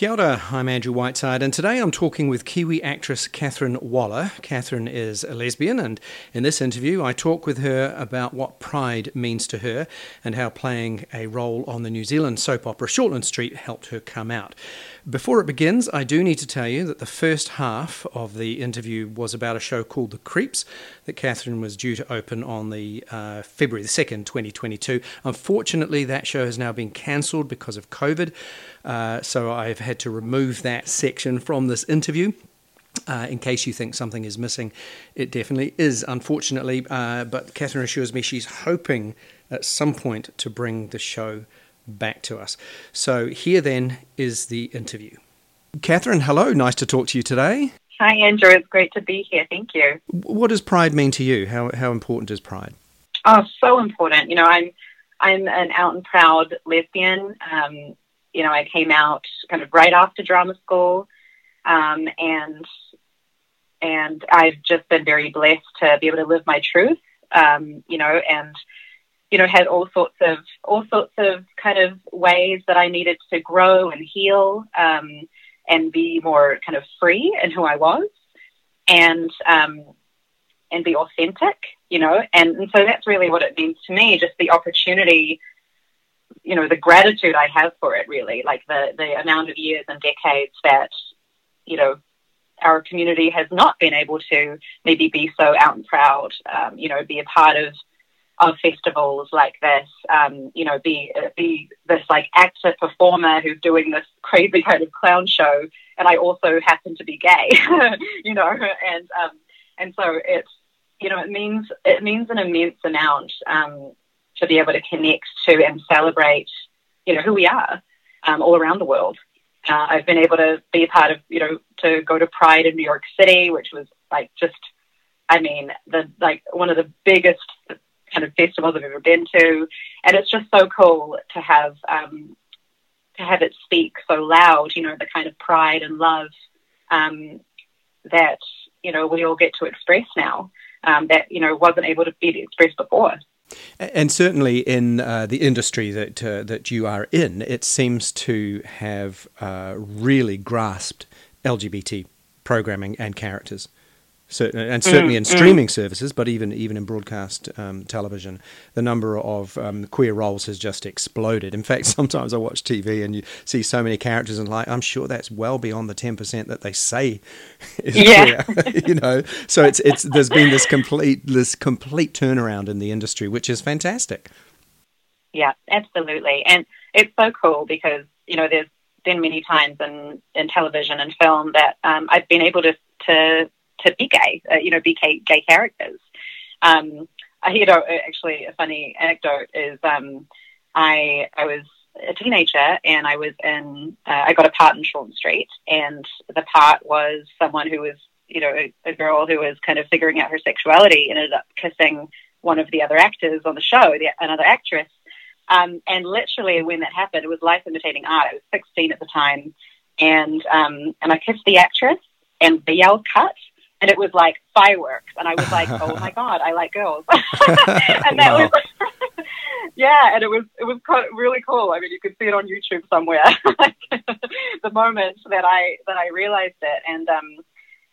Kia ora, I'm Andrew Whiteside, and today I'm talking with Kiwi actress Catherine Waller. Catherine is a lesbian, and in this interview, I talk with her about what pride means to her and how playing a role on the New Zealand soap opera Shortland Street helped her come out. Before it begins, I do need to tell you that the first half of the interview was about a show called The Creeps that Catherine was due to open on the uh, February the 2nd, 2022. Unfortunately, that show has now been cancelled because of COVID, uh, so I've had to remove that section from this interview. Uh, in case you think something is missing, it definitely is, unfortunately. Uh, but Catherine assures me she's hoping at some point to bring the show back to us. So here then is the interview. Catherine, hello. Nice to talk to you today. Hi, Andrew. It's great to be here. Thank you. What does pride mean to you? How how important is pride? Oh, so important. You know, I'm I'm an out and proud lesbian. Um, you know, I came out kind of right after drama school, um, and and I've just been very blessed to be able to live my truth. Um, you know, and you know, had all sorts of all sorts of kind of ways that I needed to grow and heal um, and be more kind of free in who I was, and um, and be authentic, you know, and, and so that's really what it means to me. Just the opportunity, you know, the gratitude I have for it. Really, like the the amount of years and decades that, you know, our community has not been able to maybe be so out and proud, um, you know, be a part of of festivals like this, um, you know, be be this like actor performer who's doing this crazy kind of clown show, and I also happen to be gay, you know, and um, and so it's you know it means it means an immense amount um, to be able to connect to and celebrate, you know, who we are um, all around the world. Uh, I've been able to be a part of, you know, to go to Pride in New York City, which was like just I mean, the like one of the biggest kind of festivals I've ever been to, and it's just so cool to have um, to have it speak so loud. You know, the kind of pride and love um, that you know we all get to express now um, that you know wasn't able to be expressed before. And certainly in uh, the industry that uh, that you are in, it seems to have uh, really grasped LGBT programming and characters and certainly mm, in streaming mm. services, but even even in broadcast um, television, the number of um, queer roles has just exploded. In fact, sometimes I watch TV and you see so many characters, and like I'm sure that's well beyond the ten percent that they say is yeah. queer. you know, so it's it's there's been this complete this complete turnaround in the industry, which is fantastic. Yeah, absolutely, and it's so cool because you know there's been many times in in television and film that um, I've been able to to to be gay, uh, you know, be gay, gay characters. Um, I, you know, actually, a funny anecdote is um, I I was a teenager and I was in uh, I got a part in Shortland Street, and the part was someone who was you know a, a girl who was kind of figuring out her sexuality and ended up kissing one of the other actors on the show, the, another actress. Um, and literally, when that happened, it was life imitating art. I was 16 at the time, and um, and I kissed the actress, and the yell cut, and it was like fireworks. And i was like oh my god i like girls and that wow. was yeah and it was it was really cool. I mean you could see it on youtube somewhere. Like the moment that i that i realized it. And um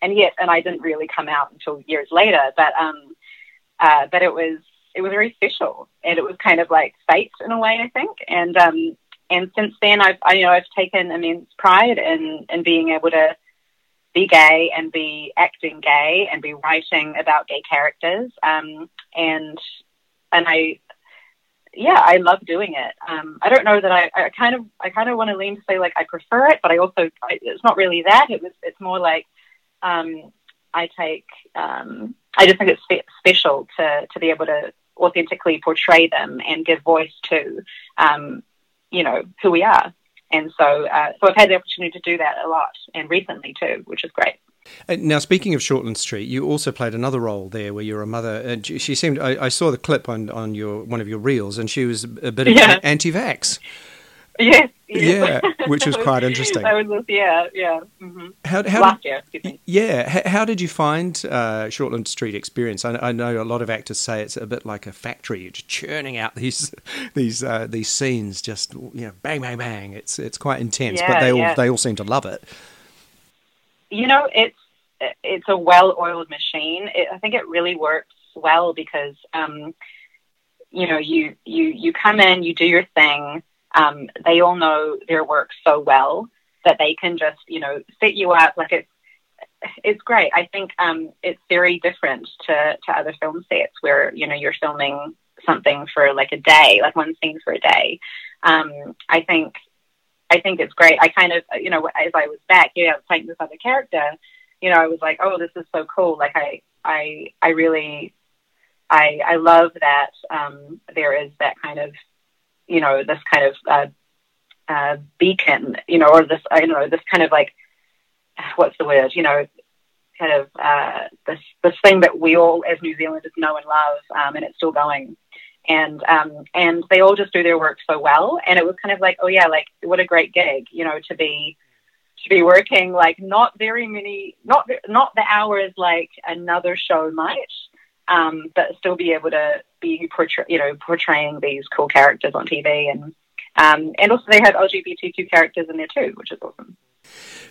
and yet and i didn't really come out until years later. But um uh but it was it was very special. And it was kind of like fate in a way i think. And um and since then i've I, you know i've taken immense pride in in being able to be gay and be acting gay and be writing about gay characters. Um, and and I, yeah, I love doing it. Um, I don't know that I, I kind of I kind of want to lean to say like I prefer it, but I also I, it's not really that. It was it's more like um, I take um, I just think it's spe- special to to be able to authentically portray them and give voice to um, you know who we are. And so, uh, so I've had the opportunity to do that a lot, and recently too, which is great. Uh, now, speaking of Shortland Street, you also played another role there, where you're a mother. And she seemed. I, I saw the clip on, on your one of your reels, and she was a bit of yeah. anti-vax. Yes, yes. Yeah, which was quite interesting. that was yeah, yeah. Mm-hmm. How, how Last did, year, Yeah, how, how, did you find uh, Shortland Street Experience? I, I, know a lot of actors say it's a bit like a factory, you're just churning out these these uh, these scenes, just you know, bang, bang, bang. It's it's quite intense, yeah, but they all yeah. they all seem to love it. You know, it's it's a well-oiled machine. It, I think it really works well because um, you know you you you come in, you do your thing. Um, they all know their work so well that they can just you know set you up like it's it's great. I think um, it's very different to to other film sets where you know you're filming something for like a day, like one scene for a day. Um, I think I think it's great. I kind of you know as I was back, yeah, I was playing this other character you know, I was like, oh, this is so cool. Like I, I, I really, I, I love that um, there is that kind of, you know, this kind of uh, uh, beacon, you know, or this, I don't know, this kind of like, what's the word, you know, kind of uh, this this thing that we all as New Zealanders know and love, um, and it's still going. And um, and they all just do their work so well, and it was kind of like, oh yeah, like what a great gig, you know, to be to be working like not very many, not not the hours like another show might, um, but still be able to be portray, you know, portraying these cool characters on TV, and um, and also they have LGBTQ characters in there too, which is awesome.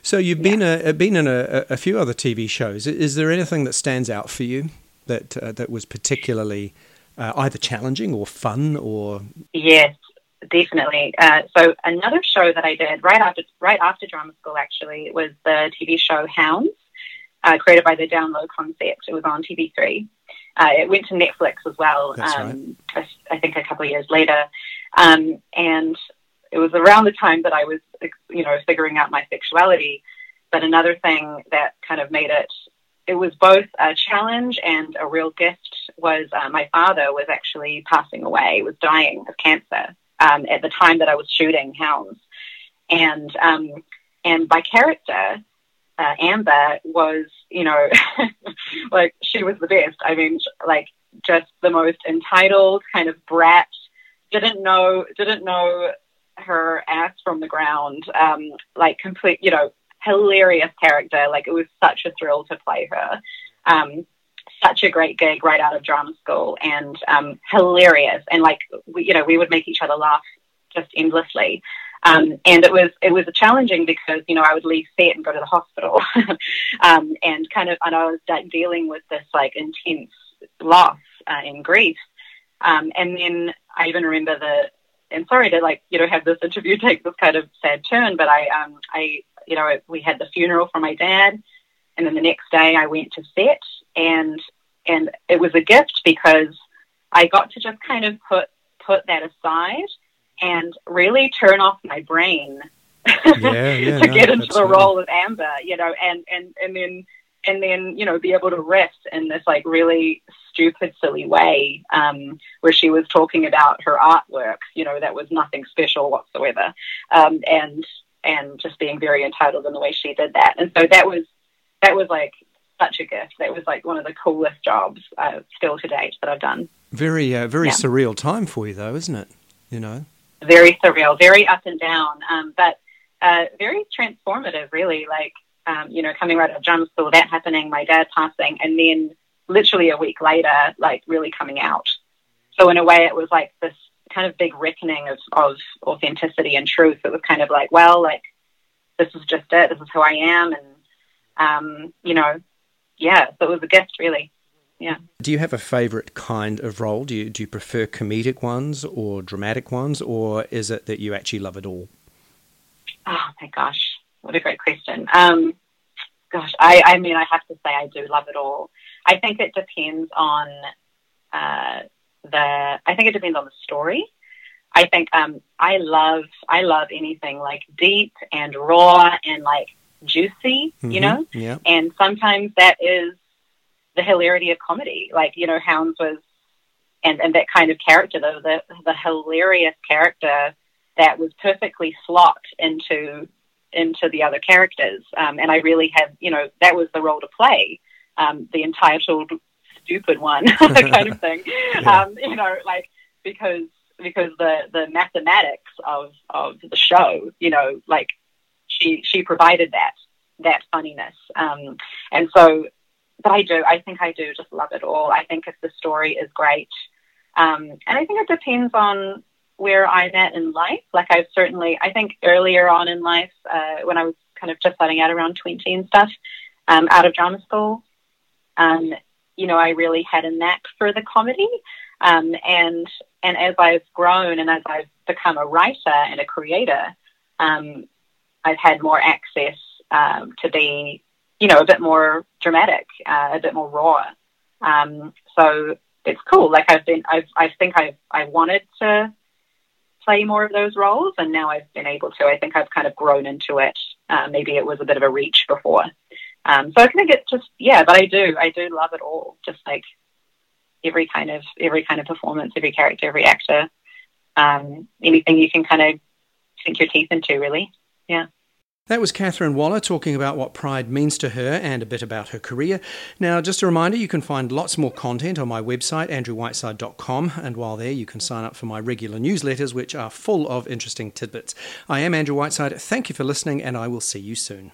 So you've been yeah. a, been in a, a, few other TV shows. Is there anything that stands out for you that uh, that was particularly uh, either challenging or fun or? Yes, definitely. Uh, so another show that I did right after right after drama school actually was the TV show Hounds, uh, created by the Downlow Concept. It was on TV3. Uh, it went to Netflix as well. Um, right. I, I, think a couple of years later, um, and it was around the time that I was, you know, figuring out my sexuality. But another thing that kind of made it, it was both a challenge and a real gift. Was uh, my father was actually passing away, was dying of cancer um, at the time that I was shooting Hounds, and um, and by character, uh, Amber was you know like she was the best. I mean, like just the most entitled kind of brat. Didn't know didn't know her ass from the ground. Um, like complete, you know, hilarious character. Like it was such a thrill to play her. Um, such a great gig right out of drama school and um, hilarious. And like, we, you know, we would make each other laugh just endlessly. Um, and it was it was challenging because you know I would leave set and go to the hospital, um, and kind of and I was dealing with this like intense loss uh, and grief. Um, and then I even remember the and sorry to like you know have this interview take this kind of sad turn, but I um I you know we had the funeral for my dad, and then the next day I went to set and and it was a gift because I got to just kind of put put that aside and really turn off my brain yeah, yeah, to no, get into the role of Amber, you know, and and and then and then you know be able to rest in this like really stupid silly way um, where she was talking about her artwork you know that was nothing special whatsoever um, and and just being very entitled in the way she did that and so that was that was like such a gift. That was like one of the coolest jobs uh, still to date that I've done. Very, uh, very yeah. surreal time for you, though, isn't it? You know, very surreal, very up and down, um, but uh, very transformative. Really, like um, you know, coming right out of drama school, that happening, my dad passing, and then literally a week later, like really coming out. So in a way, it was like this kind of big reckoning of, of authenticity and truth. It was kind of like, well, like this is just it. This is who I am, and um, you know, yeah, so it was a gift, really. Yeah. Do you have a favourite kind of role? Do you do you prefer comedic ones or dramatic ones, or is it that you actually love it all? Oh my gosh, what a great question. Um, gosh, I, I mean, I have to say I do love it all. I think it depends on uh, the. I think it depends on the story. I think um, I love I love anything like deep and raw and like juicy, mm-hmm. you know? Yeah. And sometimes that is the hilarity of comedy. Like, you know, Hounds was, and, and that kind of character, the, the, the hilarious character that was perfectly slot into, into the other characters. Um, and I really had, you know, that was the role to play, um, the entitled stupid one kind of thing. yeah. um, you know, like, because because the the mathematics of of the show, you know, like she she provided that that funniness, um, and so. But I do. I think I do just love it all. I think if the story is great, um, and I think it depends on where I'm at in life. Like I've certainly, I think earlier on in life, uh, when I was kind of just starting out around 20 and stuff, um, out of drama school, um, you know, I really had a knack for the comedy. Um, and and as I've grown and as I've become a writer and a creator, um, I've had more access um, to be, you know, a bit more dramatic, uh, a bit more raw. Um, so it's cool. Like I've been, I've, I think I've, I wanted to play more of those roles, and now I've been able to. I think I've kind of grown into it. Uh, maybe it was a bit of a reach before. Um, so I think it's just yeah, but I do, I do love it all. Just like every kind of every kind of performance, every character, every actor, um, anything you can kind of sink your teeth into, really. Yeah. That was Catherine Waller talking about what Pride means to her and a bit about her career. Now, just a reminder you can find lots more content on my website, andrewwhiteside.com, and while there, you can sign up for my regular newsletters, which are full of interesting tidbits. I am Andrew Whiteside. Thank you for listening, and I will see you soon.